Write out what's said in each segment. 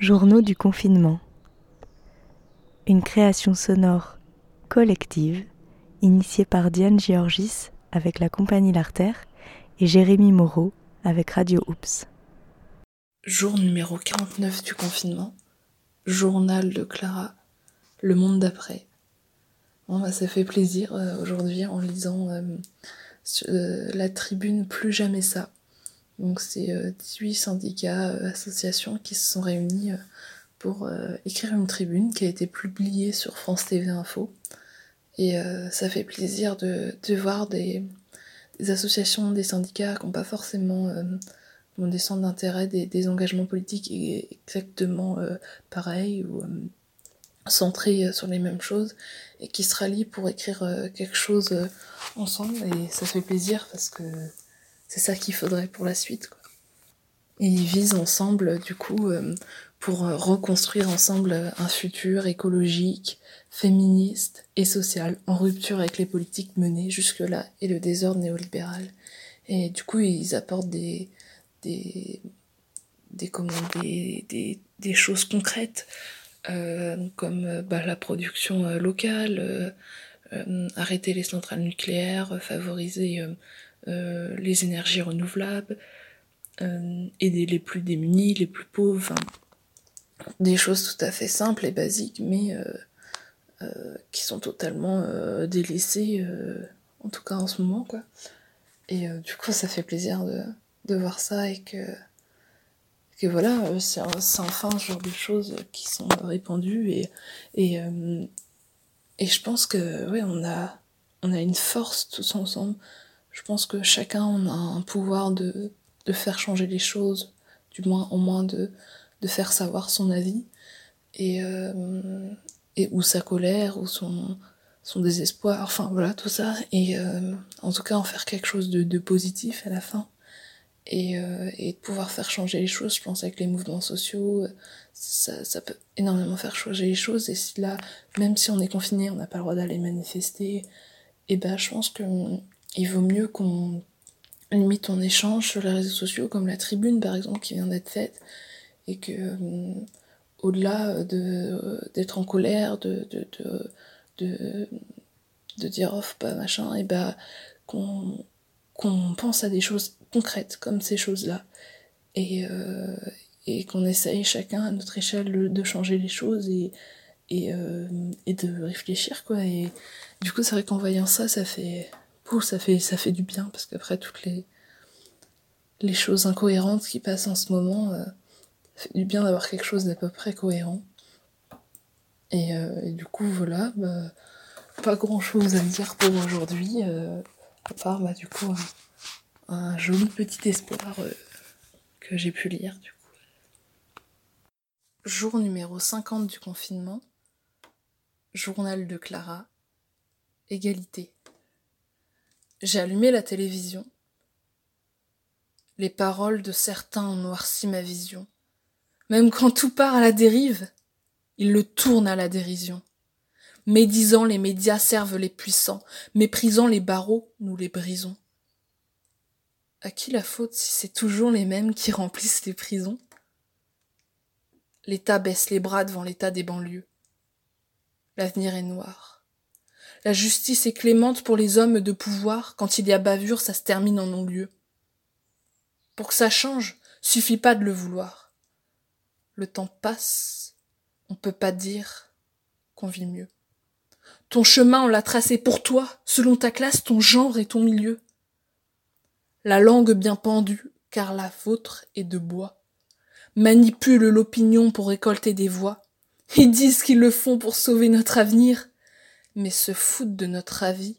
Journaux du confinement. Une création sonore collective initiée par Diane Georgis avec la compagnie L'Artère et Jérémy Moreau avec Radio Oops. Jour numéro 49 du confinement. Journal de Clara. Le monde d'après. Bah, ça fait plaisir euh, aujourd'hui en lisant euh, euh, la tribune Plus jamais ça donc c'est 18 euh, syndicats, euh, associations qui se sont réunis euh, pour écrire une tribune qui a été publiée sur France TV Info. Et ça fait plaisir de, de voir des, associations, des syndicats qui n'ont pas forcément des centres d'intérêt, des, engagements politiques exactement pareils ou centrés sur les mêmes choses et qui se rallient pour écrire quelque chose ensemble. Et ça fait plaisir parce que c'est ça qu'il faudrait pour la suite. Quoi. Et ils visent ensemble, du coup, euh, pour euh, reconstruire ensemble un futur écologique, féministe et social, en rupture avec les politiques menées jusque-là et le désordre néolibéral. Et du coup, ils apportent des, des, des, choses concrètes, euh, comme bah, la production locale, arrêter les centrales nucléaires, favoriser euh, les énergies renouvelables, euh, aider les plus démunis, les plus pauvres, des choses tout à fait simples et basiques, mais euh, qui sont totalement délaissées, en tout cas en ce moment, quoi. Et du coup, ça fait plaisir de, de voir ça et que, que voilà, c'est enfin ce genre de choses qui sont répandues et, et, et je pense que, ouais, on a, on a une force tous ensemble je pense que chacun a un pouvoir de, de, faire changer les choses, du moins au moins de, de faire savoir son avis, et, euh, et ou sa colère, ou son, son désespoir, enfin voilà, tout ça, et euh, en tout cas en faire quelque chose de, de positif à la fin. Et, euh, et, de pouvoir faire changer les choses, je pense avec les mouvements sociaux, ça, ça peut énormément faire changer les choses. Et si là, même si on est confiné, on n'a pas le droit d'aller manifester, et ben je pense que il vaut mieux qu'on limite on échange sur les réseaux sociaux, comme la tribune par exemple qui vient d'être faite, et que euh, au-delà de d'être en colère, de de, de, de, dire off oh, pas machin, et bah qu'on pense à des choses concrètes comme ces choses-là, et, euh, et qu'on essaye chacun à notre échelle de changer les choses et et, euh, et de réfléchir quoi. Et du coup c'est vrai qu'en voyant ça ça fait ça fait, ça fait du bien, parce qu'après toutes les, les choses incohérentes qui passent en ce moment, euh, ça fait du bien d'avoir quelque chose d'à peu près cohérent. Et, euh, du coup, voilà, bah, pas grand chose à dire pour aujourd'hui, euh, à part bah, du coup un, joli petit espoir que j'ai pu lire du coup. Jour numéro 50 du confinement, journal de Clara, égalité. J'ai allumé la télévision. Les paroles de certains ont noirci ma vision. Même quand tout part à la dérive, ils le tournent à la dérision. Médisant, les médias servent les puissants, méprisant les barreaux, nous les brisons. À qui la faute si c'est toujours les mêmes qui remplissent les prisons? L'État baisse les bras devant l'État des banlieues. L'avenir est noir. La justice est clémente pour les hommes de pouvoir. Quand il y a bavure, ça se termine en non-lieu. Pour que ça change, suffit pas de le vouloir. Le temps passe, on peut pas dire qu'on vit mieux. Ton chemin, on l'a tracé pour toi, selon ta classe, ton genre et ton milieu. La langue bien pendue, car la vôtre est de bois, manipule l'opinion pour récolter des voix. Ils disent qu'ils le font pour sauver notre avenir, mais se foutent de notre avis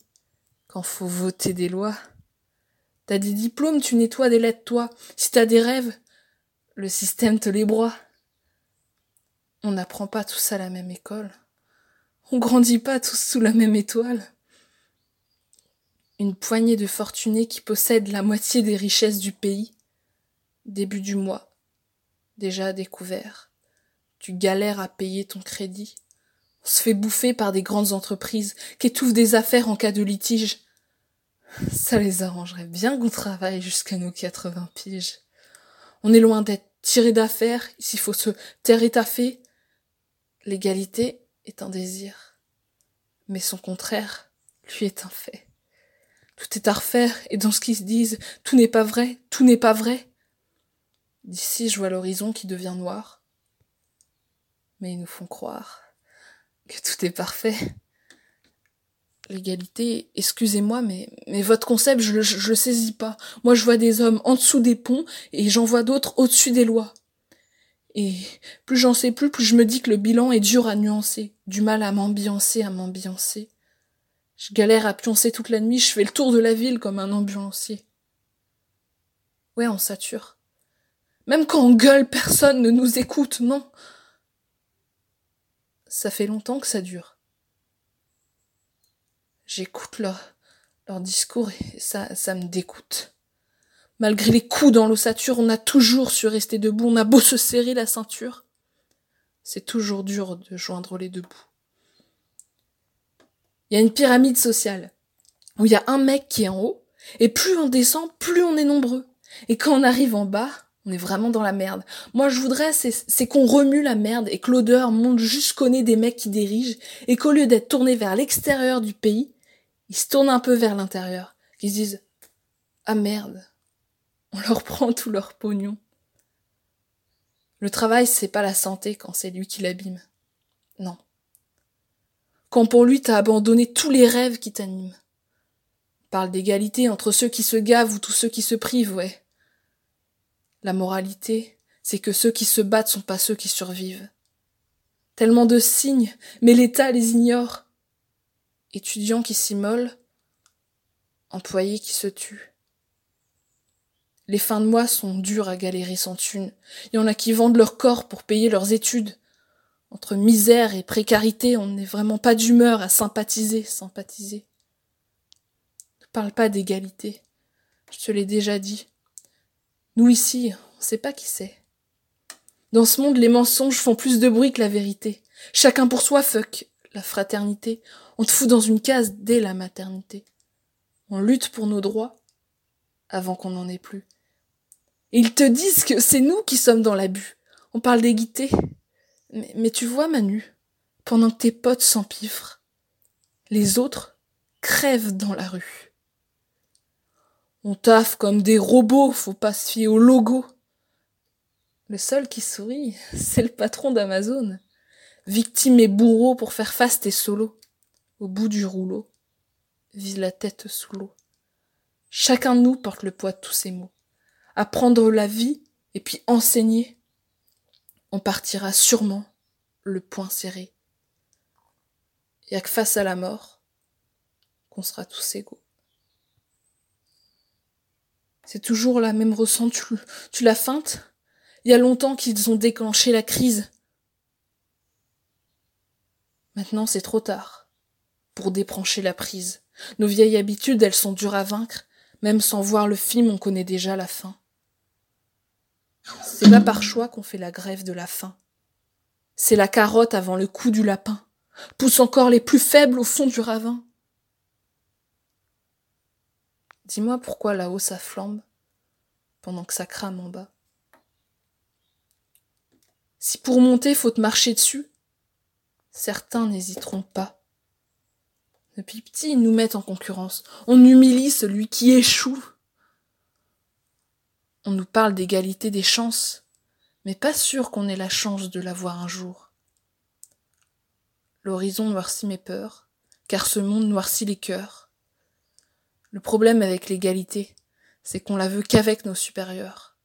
quand faut voter des lois. T'as des diplômes, tu nettoies des lettres, toi. Si t'as des rêves, le système te les broie. On n'apprend pas tous à la même école. On grandit pas tous sous la même étoile. Une poignée de fortunés qui possèdent la moitié des richesses du pays. Début du mois. Déjà découvert. Tu galères à payer ton crédit se fait bouffer par des grandes entreprises qui étouffent des affaires en cas de litige. Ça les arrangerait bien qu'on travaille jusqu'à nos 80 piges. On est loin d'être tirer d'affaire, s'il faut se taire et taffer. L'égalité est un désir, mais son contraire, lui, est un fait. Tout est à refaire, et dans ce qu'ils se disent, tout n'est pas vrai, tout n'est pas vrai. D'ici, je vois l'horizon qui devient noir. Mais ils nous font croire que tout est parfait. L'égalité, excusez-moi, mais, mais votre concept, je le, je le saisis pas. Moi, je vois des hommes en dessous des ponts, et j'en vois d'autres au-dessus des lois. Et plus j'en sais plus, plus je me dis que le bilan est dur à nuancer, du mal à m'ambiancer, à m'ambiancer. Je galère à pioncer toute la nuit, je fais le tour de la ville comme un ambulancier. Ouais, on sature. Même quand on gueule, personne ne nous écoute, non. Ça fait longtemps que ça dure. J'écoute leur, discours et ça, ça me dégoûte. Malgré les coups dans l'ossature, on a toujours su rester debout, on a beau se serrer la ceinture. C'est toujours dur de joindre les deux bouts. Il y a une pyramide sociale où il y a un mec qui est en haut, et plus on descend, plus on est nombreux. Et quand on arrive en bas, on est vraiment dans la merde. Moi, je voudrais, c'est qu'on remue la merde et que l'odeur monte jusqu'au nez des mecs qui dirigent, et qu'au lieu d'être tournés vers l'extérieur du pays, ils se tournent un peu vers l'intérieur. Qu'ils se disent, ah merde, on leur prend tout leur pognon. Le travail, c'est pas la santé quand c'est lui qui l'abîme. Non. Quand pour lui t'as abandonné tous les rêves qui t'animent. On parle d'égalité entre ceux qui se gavent ou tous ceux qui se privent, ouais. La moralité, c'est que ceux qui se battent sont pas ceux qui survivent. Tellement de signes, mais l'État les ignore. Étudiants qui s'immolent, employés qui se tuent. Les fins de mois sont dures à galérer sans thune. Il y en a qui vendent leur corps pour payer leurs études. Entre misère et précarité, on n'est vraiment pas d'humeur à sympathiser, sympathiser. Ne parle pas d'égalité. Je te l'ai déjà dit. Nous ici, on sait pas qui c'est. Dans ce monde, les mensonges font plus de bruit que la vérité. Chacun pour soi, fuck la fraternité. On te fout dans une case dès la maternité. On lutte pour nos droits avant qu'on n'en ait plus. Et ils te disent que c'est nous qui sommes dans l'abus. On parle d'équité. Mais, mais, tu vois, Manu, pendant que tes potes s'empiffrent, les autres crèvent dans la rue. On taffe comme des robots, faut pas se fier au logo. Le seul qui sourit, c'est le patron d'Amazon. Victime et bourreau pour faire face tes solos. Au bout du rouleau, vise la tête sous l'eau. Chacun de nous porte le poids de tous ces mots apprendre la vie et puis enseigner, on partira sûrement le poing serré. Il a que face à la mort qu'on sera tous égaux. C'est toujours la même ressent, tu, tu la feintes? Il y a longtemps qu'ils ont déclenché la crise. Maintenant c'est trop tard pour débrancher la prise. Nos vieilles habitudes, elles sont dures à vaincre. Même sans voir le film, on connaît déjà la fin. C'est pas par choix qu'on fait la grève de la faim. C'est la carotte avant le coup du lapin. Pousse encore les plus faibles au fond du ravin. Dis-moi pourquoi là-haut ça flambe, pendant que ça crame en bas. Si pour monter faut te marcher dessus, certains n'hésiteront pas. Depuis petit, ils nous mettent en concurrence. On humilie celui qui échoue. On nous parle d'égalité des chances, mais pas sûr qu'on ait la chance de la voir un jour. L'horizon noircit mes peurs, car ce monde noircit les cœurs. Le problème avec l'égalité, c'est qu'on la veut qu'avec nos supérieurs.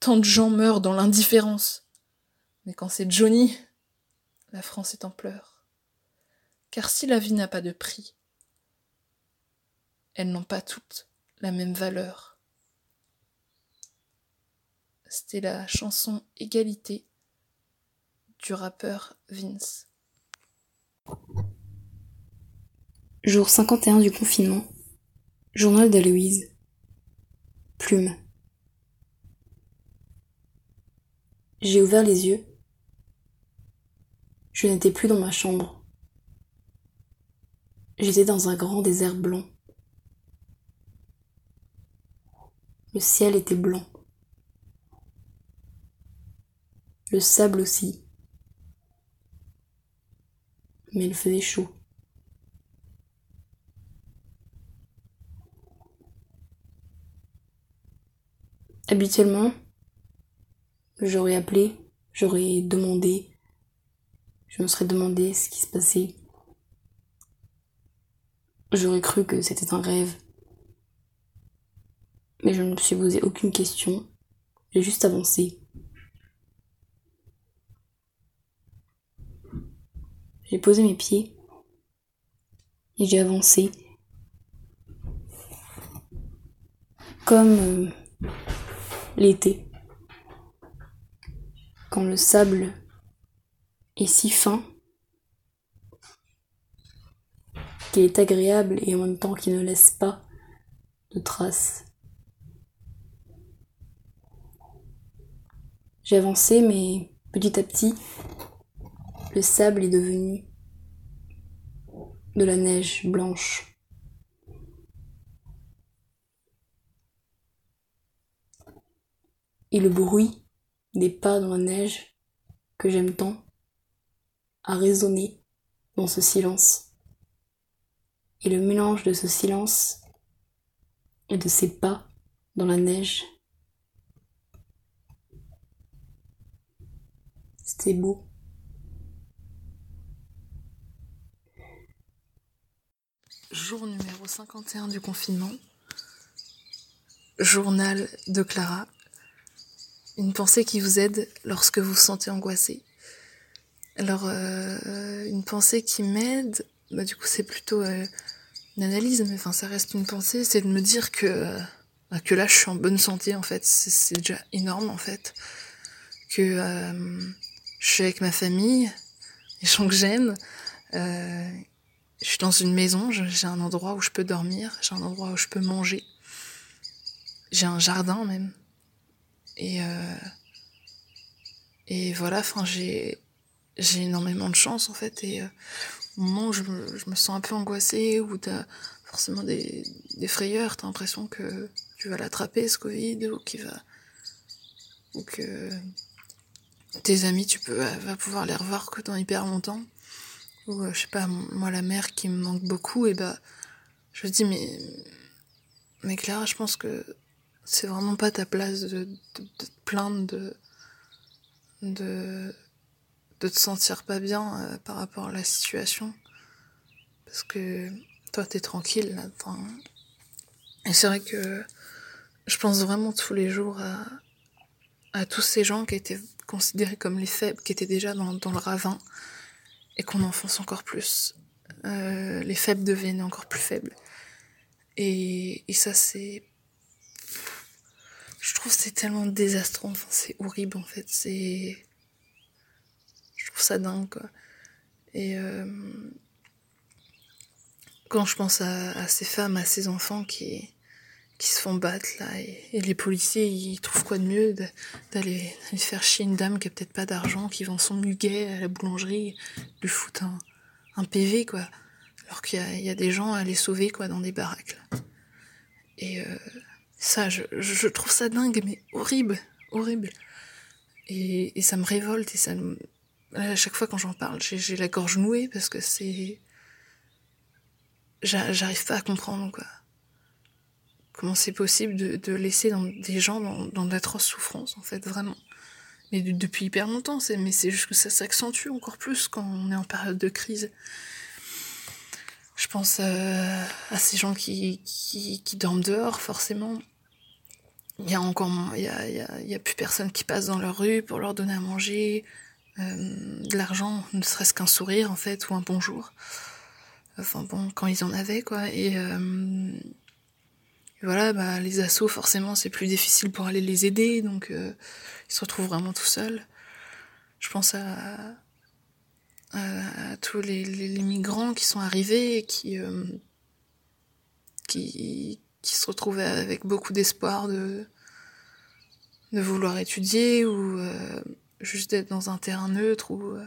Tant de gens meurent dans l'indifférence. Mais quand c'est Johnny, la France est en pleurs. Car si la vie n'a pas de prix, elles n'ont pas toutes la même valeur. C'était la chanson Égalité du rappeur Vince. Jour 51 du confinement. Journal d'Aloïse. Plume. J'ai ouvert les yeux. Je n'étais plus dans ma chambre. J'étais dans un grand désert blanc. Le ciel était blanc. le sable aussi. Mais il faisait chaud. Habituellement, j'aurais appelé, j'aurais demandé, je me serais demandé ce qui se passait. J'aurais cru que c'était un rêve. Mais je ne me suis posé aucune question, j'ai juste avancé. J'ai posé mes pieds et j'ai avancé comme euh, l'été, quand le sable est si fin qu'il est agréable et en même temps qu'il ne laisse pas de traces. J'ai avancé, mais petit à petit, le sable est devenu de la neige blanche. Et le bruit des pas dans la neige que j'aime tant a résonné dans ce silence. Et le mélange de ce silence et de ces pas dans la neige, c'était beau. Jour numéro 51 du confinement. Journal de Clara, une pensée qui vous aide lorsque vous vous sentez angoissé. Alors, euh, une pensée qui m'aide, bah, du coup, c'est plutôt euh, une analyse, mais enfin, ça reste une pensée, c'est de me dire que, euh, que là, je suis en bonne santé, en fait. C'est déjà énorme, en fait. Que je suis avec ma famille, les gens que j'aime. je suis dans une maison, j'ai un endroit où je peux dormir, j'ai un endroit où je peux manger. J'ai un jardin, même. Et, euh, et voilà, enfin, j'ai, j'ai énormément de chance en fait. Et euh, au moment où je me, je me, sens un peu angoissée, ou t'as forcément des, des frayeurs, t'as l'impression que tu vas l'attraper ce Covid, ou qu'il va. ou que tes amis, tu peux vas pouvoir les revoir que dans hyper longtemps. Ou euh, je sais pas, moi la mère qui me manque beaucoup, et bah je dis mais mais Clara, je pense que c'est vraiment pas ta place de, de, te plaindre de, de, de te sentir pas bien euh, par rapport à la situation. Parce que toi, t'es tranquille là. Et c'est vrai que je pense vraiment tous les jours à, à tous ces gens qui étaient considérés comme les faibles, qui étaient déjà dans, dans le ravin, et qu'on enfonce encore plus. Euh, les faibles deviennent encore plus faibles. Et, et ça, c'est je trouve c'est tellement désastreux, enfin, c'est horrible en fait, c'est... Je trouve ça dingue quoi. Et euh... quand je pense à, ces femmes, à ces enfants qui, qui se font battre là, et, les policiers ils trouvent quoi de mieux d'aller faire chier une dame qui a peut-être pas d'argent, qui vend son muguet à la boulangerie, lui foutre un, un PV quoi. Alors qu'il y, y, a des gens à les sauver quoi dans des baraques là. Et euh, ça, je, je, trouve ça dingue, mais horrible, horrible. Et, et ça me révolte et ça me... À chaque fois quand j'en parle, j'ai la gorge nouée parce que c'est... J'arrive pas à comprendre, quoi. Comment c'est possible de, de, laisser dans, des gens dans, dans d'atroces souffrances, en fait, vraiment. Mais de, depuis hyper longtemps, mais c'est juste que ça s'accentue encore plus quand on est en période de crise. Je pense euh, à ces gens qui, qui, qui dorment dehors, forcément il y a encore il y a, y, a, plus personne qui passe dans leur rue pour leur donner à manger euh, de l'argent ne serait-ce qu'un sourire en fait ou un bonjour. Enfin bon quand ils en avaient quoi. Et euh, voilà bah les assos forcément c'est plus difficile pour aller les aider donc euh, ils se retrouvent vraiment tout seuls. Je pense à, tous les, migrants qui sont arrivés et qui qui qui se retrouvaient avec beaucoup d'espoir de, de vouloir étudier ou euh, juste d'être dans un terrain neutre ou, euh,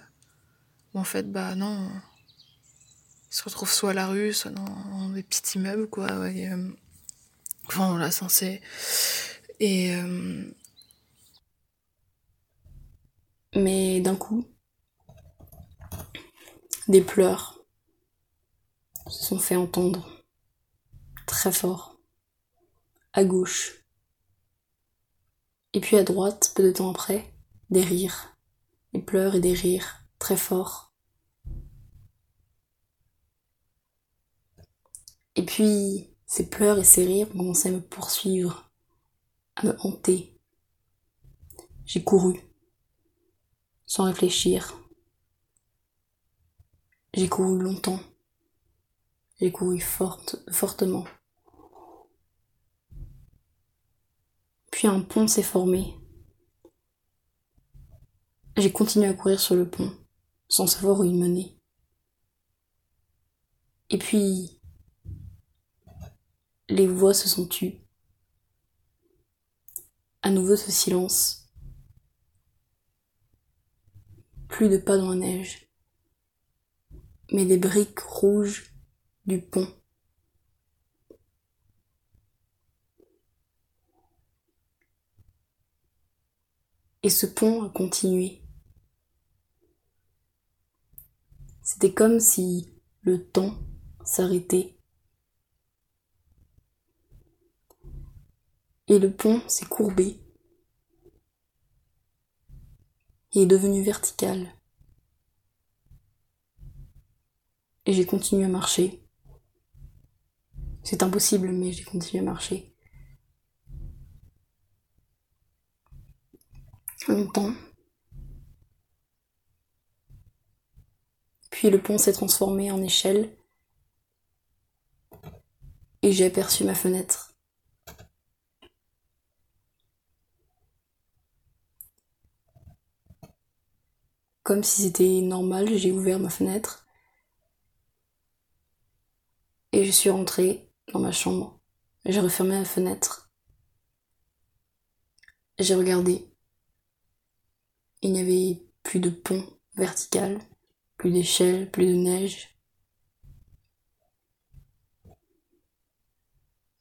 en fait bah non ils se retrouvent soit à la rue soit dans, des petits immeubles quoi euh, enfin voilà censé et Mais d'un coup, des pleurs se sont fait entendre très fort, à gauche. Et puis à droite, peu de temps après, des rires, des pleurs et des rires très forts. Et puis, ces pleurs et ces rires ont commencé à me poursuivre, à me hanter. J'ai couru, sans réfléchir. J'ai couru longtemps. J'ai couru forte, fortement. Puis un pont s'est formé. J'ai continué à courir sur le pont, sans savoir où il menait. Et puis, les voix se sont tues. À nouveau ce silence. Plus de pas dans la neige, mais des briques rouges du pont. Et ce pont a continué. C'était comme si le temps s'arrêtait. Et le pont s'est courbé et est devenu vertical. Et j'ai continué à marcher. C'est impossible, mais j'ai continué à marcher. Longtemps. Puis le pont s'est transformé en échelle. Et j'ai aperçu ma fenêtre. Comme si c'était normal, j'ai ouvert ma fenêtre. Et je suis rentrée dans ma chambre. J'ai refermé la fenêtre. J'ai regardé. Il n'y avait plus de pont vertical, plus d'échelle, plus de neige.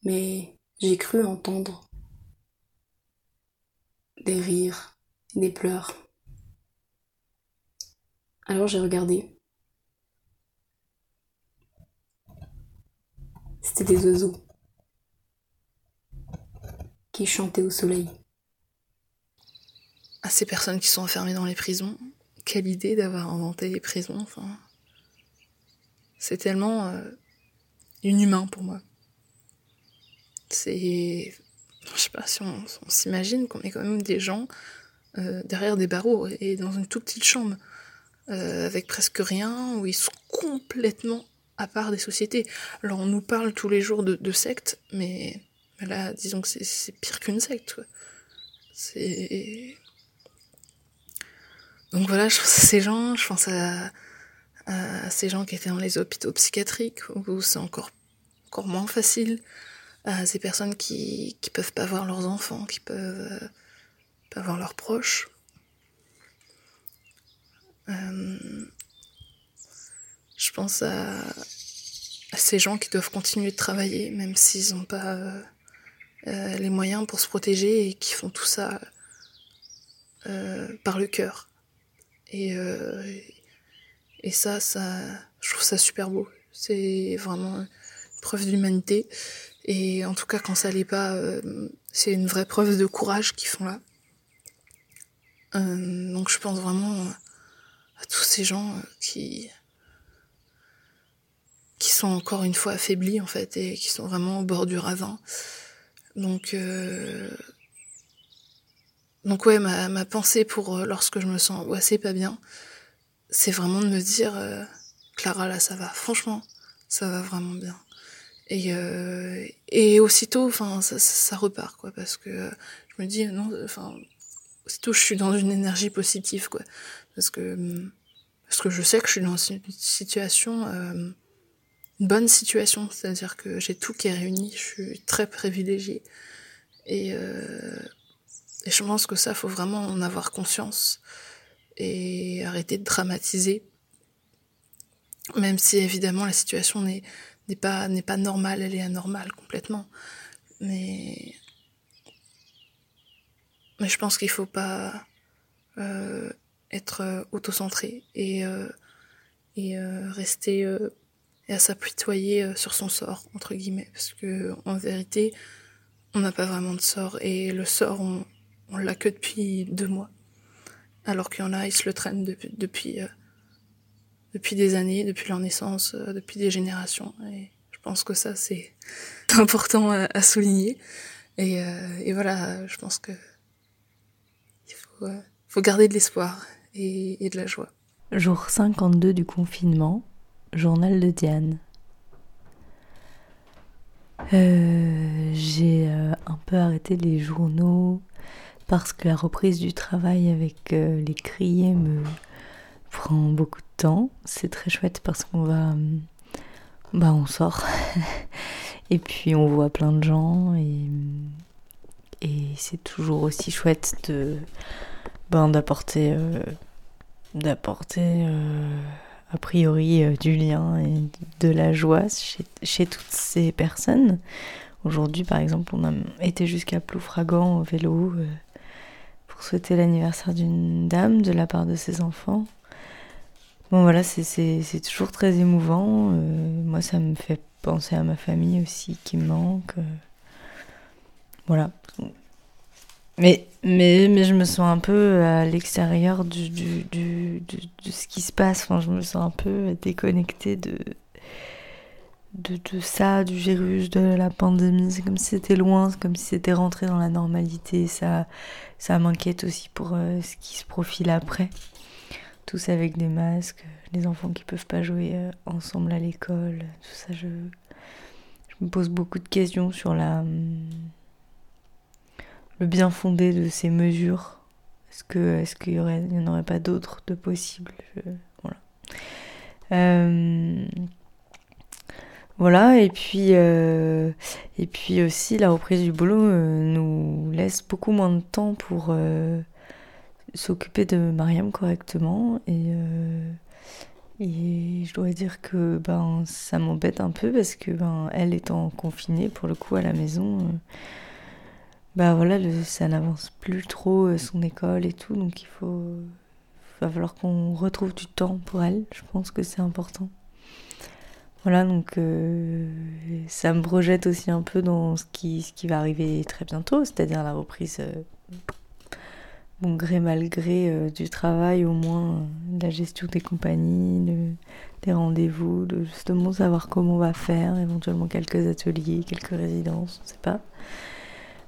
Mais j'ai cru entendre des rires, des pleurs. Alors j'ai regardé. C'était des oiseaux qui chantaient au soleil. À ces personnes qui sont enfermées dans les prisons, quelle idée d'avoir inventé les prisons. Enfin, c'est tellement euh, inhumain pour moi. C'est, je sais pas si on, s'imagine qu'on est quand même des gens euh, derrière des barreaux et dans une toute petite chambre. Euh, avec presque rien, où ils sont complètement à part des sociétés. Alors on nous parle tous les jours de, de sectes, mais, là, disons que c'est pire qu'une secte. C'est... Donc voilà, je pense à ces gens, je pense à, ces gens qui étaient dans les hôpitaux psychiatriques, où c'est encore, encore moins facile, à ces personnes qui, qui peuvent pas voir leurs enfants, qui peuvent euh, pas voir leurs proches. Euh, je pense à, ces gens qui doivent continuer de travailler, même s'ils n'ont pas euh, les moyens pour se protéger et qui font tout ça par le cœur. Et, et ça, ça, je trouve ça super beau. C'est vraiment une preuve d'humanité. Et en tout cas, quand ça l'est pas, c'est une vraie preuve de courage qu'ils font là. donc je pense vraiment à tous ces gens euh, qui qui sont encore une fois affaiblis en fait et qui sont vraiment au bord du ravin. Donc euh... donc ouais ma, ma pensée pour euh, lorsque je me sens assez pas bien, c'est vraiment de me dire euh, Clara là ça va franchement ça va vraiment bien. Et, euh, et aussitôt, ça, ça, repart, quoi, parce que je me dis, non, enfin, aussitôt je suis dans une énergie positive, quoi. Parce que, parce que je sais que je suis dans une situation, une bonne situation, c'est-à-dire que j'ai tout qui est réuni, je suis très privilégiée. Et, et je pense que ça, faut vraiment en avoir conscience et arrêter de dramatiser. Même si évidemment la situation n'est pas pas normale, elle est anormale complètement. Mais mais je pense qu'il faut pas euh, être autocentré et, et rester et à s'apitoyer sur son sort, entre guillemets. Parce que en vérité, on n'a pas vraiment de sort. Et le sort, on, on l'a que depuis deux mois. Alors qu'il y en a, ils se le traînent depuis, depuis, depuis des années, depuis leur naissance, depuis des générations. Et je pense que ça, c'est important à, souligner. Et, et, voilà, je pense que il faut, garder de l'espoir et, de la joie. Jour 52 du confinement, journal de Diane. Euh, j'ai euh, un peu arrêté les journaux parce que la reprise du travail avec euh, les criers me prend beaucoup de temps. C'est très chouette parce qu'on va. Bah, on sort. et puis on voit plein de gens et, et c'est toujours aussi chouette de. Ben, d'apporter. d'apporter a priori euh, du lien et de la joie chez, toutes ces personnes. Aujourd'hui, par exemple, on a été jusqu'à Ploufragan au vélo euh, souhaiter l'anniversaire d'une dame de la part de ses enfants. Bon, voilà, c'est toujours très émouvant. Euh, moi, ça me fait penser à ma famille aussi qui me manque. voilà. Mais, mais, mais je me sens un peu à l'extérieur du, du, de ce qui se passe. Enfin, je me sens un peu déconnectée de, de, ça, du virus, de la pandémie. C'est comme si c'était loin, c'est comme si c'était rentré dans la normalité. Ça, ça m'inquiète aussi pour euh, ce qui se profile après. Tous avec des masques, les enfants qui peuvent pas jouer euh, ensemble à l'école, tout ça. Je, je me pose beaucoup de questions sur la. Hum, le bien fondé de ces mesures Est-ce que est-ce qu'il y il n'y en aurait pas d'autres de possibles? Voilà. Euh, voilà et puis euh, et puis aussi la reprise du boulot euh, nous laisse beaucoup moins de temps pour s'occuper de Mariam correctement et et je dois dire que ben ça m'embête un peu parce que ben elle étant confinée pour le coup à la maison bah voilà, ça n'avance plus trop euh, son école et tout, donc il faut, va falloir qu'on retrouve du temps pour elle. Je pense que c'est important. Voilà, donc euh, ça me projette aussi un peu dans ce qui, ce qui va arriver très bientôt, c'est-à-dire la reprise, euh, bon gré mal gré, du travail, au moins de la gestion des compagnies, des rendez-vous, de justement savoir comment on va faire, éventuellement quelques ateliers, quelques résidences, on ne sait pas.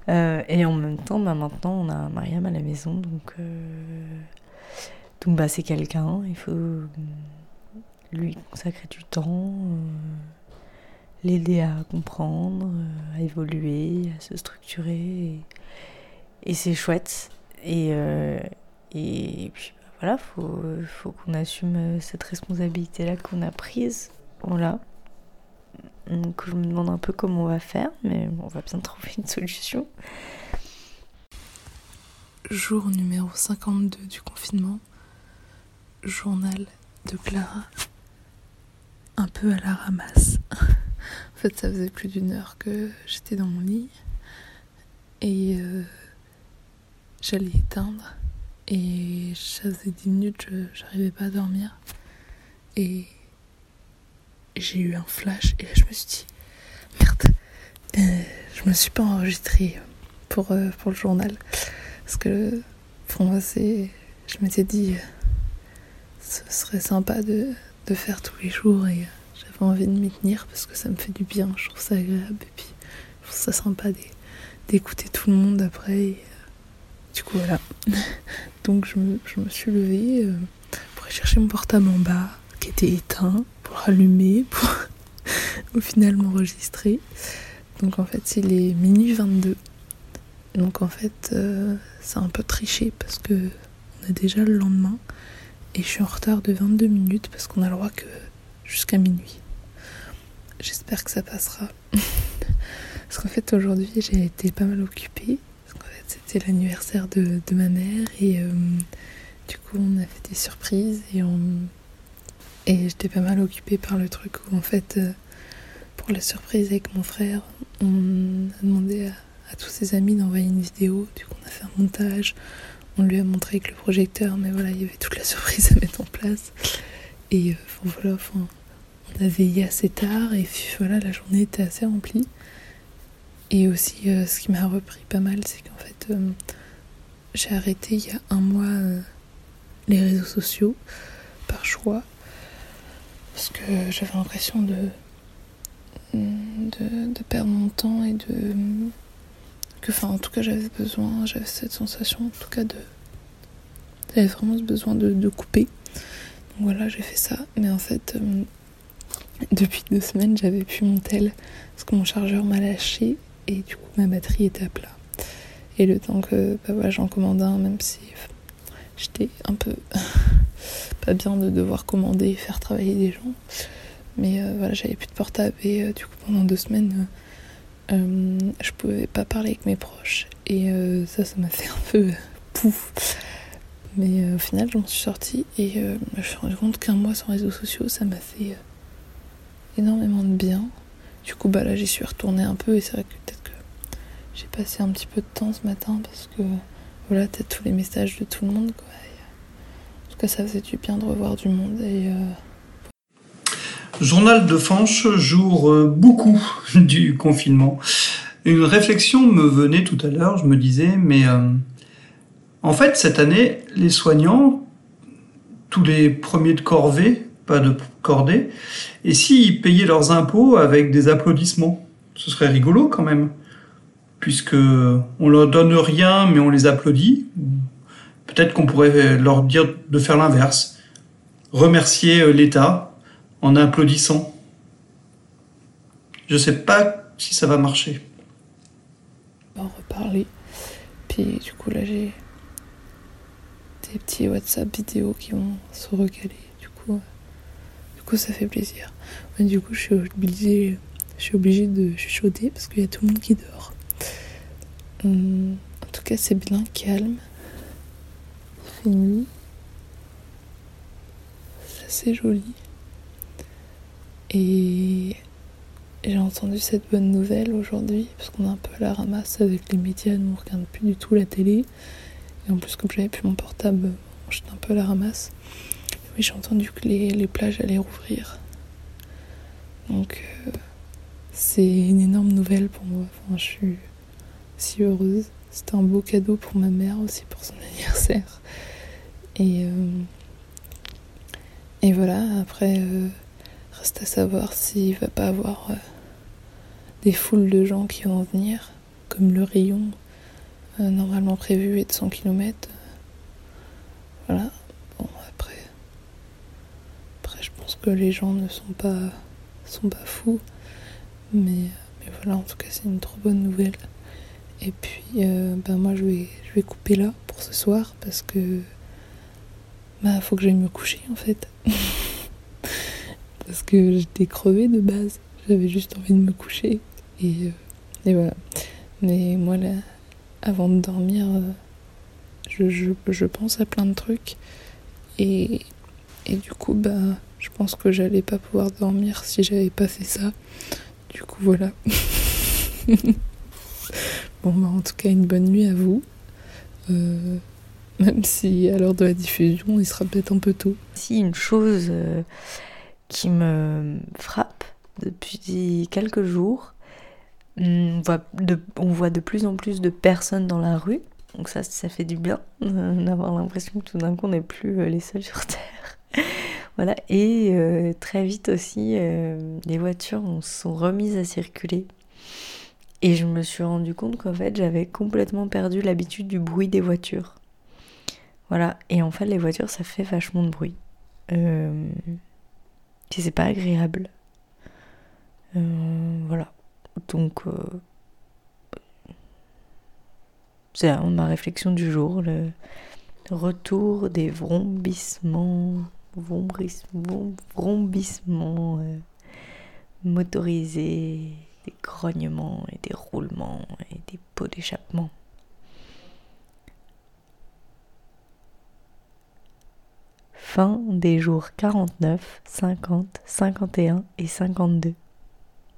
Euh, et en même temps, bah, maintenant, on a Mariam à la maison, donc, euh, donc bah, c'est quelqu'un, il faut lui consacrer du temps, euh, l'aider à comprendre, à évoluer, à se structurer. Et, c'est chouette. Et, et puis bah, voilà, faut, faut qu'on assume cette responsabilité-là qu'on a prise. Voilà. Donc je me demande un peu comment on va faire, mais on va bien trouver une solution. Jour numéro 52 du confinement. Journal de Clara. Un peu à la ramasse. en fait, ça faisait plus d'une heure que j'étais dans mon lit. Et euh, j'allais éteindre. Et ça faisait 10 minutes, j'arrivais pas à dormir. Et j'ai eu un flash et je me suis dit merde, euh, je me suis pas enregistrée pour, euh, pour le journal parce que pour moi c'est je m'étais dit ce serait sympa de, de faire tous les jours et j'avais envie de m'y tenir parce que ça me fait du bien, je trouve ça agréable et puis je trouve ça sympa d'écouter tout le monde après et, euh, du coup voilà donc je me, suis levée pour aller chercher mon portable en bas qui était éteint pour allumer, pour au final m'enregistrer. Donc en fait, il est minuit 22. Donc en fait, euh, c'est un peu triché parce que on est déjà le lendemain et je suis en retard de 22 minutes parce qu'on a le droit que jusqu'à minuit. J'espère que ça passera. parce qu'en fait, aujourd'hui, j'ai été pas mal occupée. Parce qu'en fait, c'était l'anniversaire de, ma mère et euh, du coup, on a fait des surprises et on et j'étais pas mal occupée par le truc où en fait, euh, pour la surprise avec mon frère, on a demandé à, tous ses amis d'envoyer une vidéo. Du coup, on a fait un montage, on lui a montré avec le projecteur, mais voilà, il y avait toute la surprise à mettre en place. Et euh, voilà, on a veillé assez tard et voilà, la journée était assez remplie. Et aussi, euh, ce qui m'a repris pas mal, c'est qu'en fait, euh, j'ai arrêté il y a un mois les réseaux sociaux par choix parce que j'avais l'impression de, de perdre mon temps et de enfin en tout cas j'avais besoin j'avais cette sensation en tout cas de j'avais vraiment besoin de, couper. Donc voilà j'ai fait ça. Mais en fait euh, depuis deux semaines j'avais plus mon tel parce que mon chargeur m'a lâché et du coup ma batterie était à plat. Et le temps que bah, j'en commande un même si j'étais un peu pas bien de devoir commander et faire travailler des gens. Mais euh, voilà j'avais plus de portable et euh, du coup pendant deux semaines euh, je pouvais pas parler avec mes proches et euh, ça, ça m'a fait un peu pouf. Mais euh, au final, je m'en suis sortie et je me suis rendu compte qu'un mois sans réseaux sociaux, ça m'a fait énormément de bien. Du coup, bah là, j'y suis retournée un peu et c'est vrai que peut-être que j'ai passé un petit peu de temps ce matin parce que voilà, peut-être tous les messages de tout le monde. Quoi. en tout cas, ça faisait du bien de revoir du monde et Journal de Fanche, jour euh, beaucoup du confinement. Une réflexion me venait tout à l'heure, je me disais, mais euh, en fait, cette année, les soignants, tous les premiers de corvée, pas de cordée, et s'ils payaient leurs impôts avec des applaudissements Ce serait rigolo quand même, puisque on leur donne rien, mais on les applaudit. Peut-être qu'on pourrait leur dire de faire l'inverse, remercier euh, l'État en applaudissant. Je sais pas si ça va marcher. On reparler. Puis du coup là j'ai des petits WhatsApp vidéo qui vont se recaler. Du coup, du coup ça fait plaisir. du coup je suis obligée, je suis obligée de chuchoter parce qu'il y a tout le monde qui dort. Hum, en tout cas c'est bien calme. Il. C'est assez joli. Et j'ai entendu cette bonne nouvelle aujourd'hui, parce qu'on est un peu à la ramasse avec les médias, nous on regarde plus du tout la télé. Et en plus, comme j'avais plus mon portable, j'étais un peu à la ramasse. Oui, j'ai entendu que les, plages allaient rouvrir. Donc, euh, c'est une énorme nouvelle pour moi. Enfin, je suis si heureuse. C'était un beau cadeau pour ma mère aussi pour son anniversaire. Et, euh, et voilà, après. Euh, Reste à savoir s'il va pas avoir euh, des foules de gens qui vont venir, comme le rayon euh, normalement prévu est de 100 km. Voilà. Bon, après. Après, je pense que les gens ne sont pas, sont pas fous. Mais, voilà, en tout cas, c'est une trop bonne nouvelle. Et puis, euh, ben moi, je vais, je vais couper là pour ce soir parce que. Bah, faut que j'aille me coucher en fait. que j'étais crevée de base. J'avais juste envie de me coucher. Et, euh, et voilà. Mais moi, là, avant de dormir, euh, je, je, je, pense à plein de trucs. Et, et du coup, bah, je pense que j'allais pas pouvoir dormir si j'avais pas fait ça. Du coup, voilà. bon, bah, en tout cas, une bonne nuit à vous. Euh, même si à l'heure de la diffusion, il sera peut-être un peu tôt. Si une chose qui me frappe depuis quelques jours. On voit, de, plus en plus de personnes dans la rue, donc ça, ça fait du bien euh, d'avoir l'impression que tout d'un coup on n'est plus euh, les seuls sur Terre. voilà, et euh, très vite aussi, les voitures sont remises à circuler. Et je me suis rendu compte qu'en fait j'avais complètement perdu l'habitude du bruit des voitures. Voilà, et en fait les voitures ça fait vachement de bruit. Euh, si c'est pas agréable. Euh, voilà. Donc, euh, c'est ma réflexion du jour, le retour des vrombissements, vrombissements euh, motorisés, des grognements et des roulements et des pots d'échappement. Fin des jours 49, 50, 51 et 52.